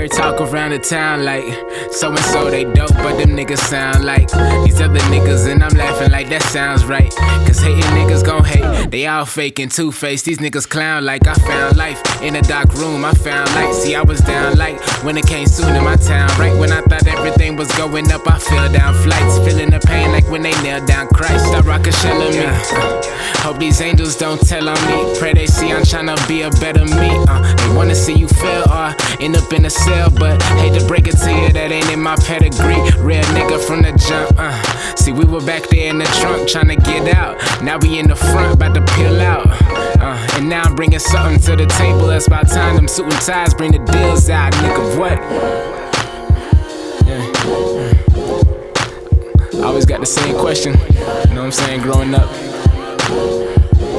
heard talk around the town like so and so they dope, but them niggas sound like these other niggas, and I'm laughing like that sounds right. Cause hating niggas gon' hate, they all faking two faced. These niggas clown like I found life in a dark room. I found light. See, I was down light when it came soon in my town. Right when I thought everything was going up, I fell down flights, feeling the pain like when they nailed down Christ. Stop rockin' shell me. Uh, hope these angels don't tell on me. Pray they see I'm tryna be a better me. Uh, they wanna see you fail or end up in a cell, but hate to break it to you, that ain't in my pedigree. Real nigga from the jump. Uh, see, we were back there in the trunk tryna get out. Now we in the front, about to peel out. Uh, and now I'm bringing something to the table. That's about time them suit and ties bring the deals out, nigga. What? Yeah. I always got the same question. You know what I'm saying? Growing up,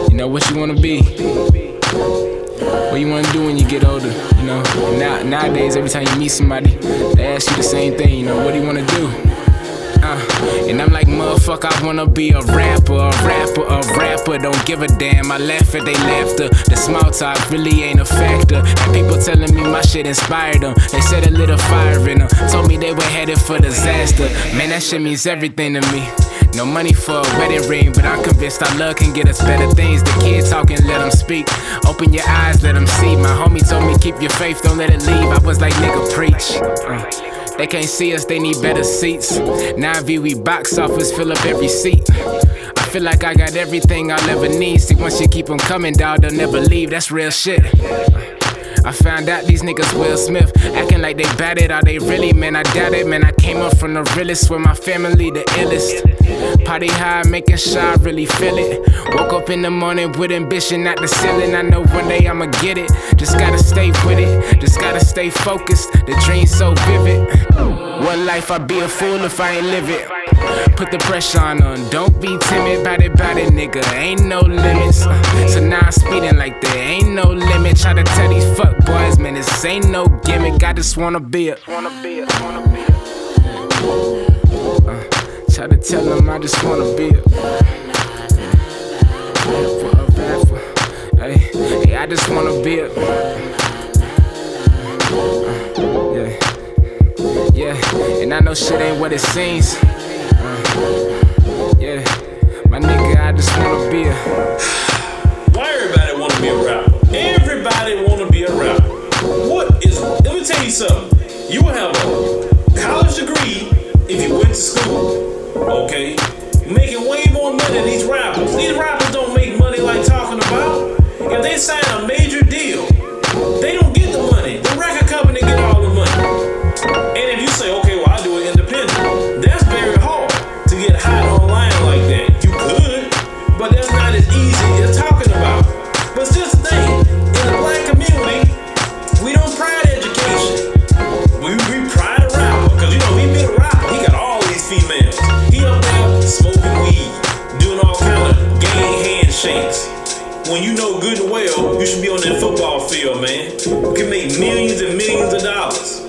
you know what you wanna be. What you wanna do when you get older, you know? Now, nowadays, every time you meet somebody, they ask you the same thing, you know, what do you wanna do? Uh, and I'm like, motherfucker, I wanna be a rapper, a rapper, a rapper. Don't give a damn. I laugh at they laughter. The small talk really ain't a factor. And people telling me my shit inspired them. They said a little fire in them. Told me they were headed for disaster. Man, that shit means everything to me. No money for a wedding ring, but I'm convinced our love can get us better things. The kid talking, let them speak. Open your eyes, let them see. My homie told me, keep your faith, don't let it leave. I was like, nigga, preach. Uh, they can't see us, they need better seats. Now view we box office, fill up every seat. I feel like I got everything I'll ever need. See, once you keep them coming, dog, they'll never leave. That's real shit. I found out these niggas Will Smith acting like they it. Are they really? Man, I doubt it. Man, I came up from the realest with my family, the illest. Party high, making sure I really feel it. Woke up in the morning with ambition at the ceiling. I know one day I'ma get it. Just gotta stay with it. Just gotta stay focused. The dream's so vivid. One life, I'd be a fool if I ain't live it. Put the pressure on them. Don't be timid, bout it, bout it, nigga. Ain't no limits. Uh, so now I'm speeding like there ain't no limit. Try to tell these fuck boys, man, this ain't no gimmick. I just wanna be a. Uh, try to tell them I just wanna be a. Hey, hey, I just wanna be a. Uh, yeah. Yeah, and I know shit ain't what it seems. Yeah, my nigga, I just wanna be a. Why everybody wanna be a rapper? Everybody wanna be a rapper. What is? Let me tell you something. You will have a college degree if you went to school. Okay, making way more money than these rappers. These rappers don't make money like talking about. If they sign He up there smoking weed, doing all kind of gang handshakes. When you know good and well, you should be on that football field, man. You can make millions and millions of dollars.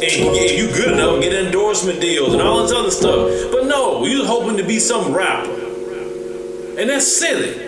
And if you good enough, get endorsement deals and all this other stuff. But no, you're hoping to be some rapper. And that's silly.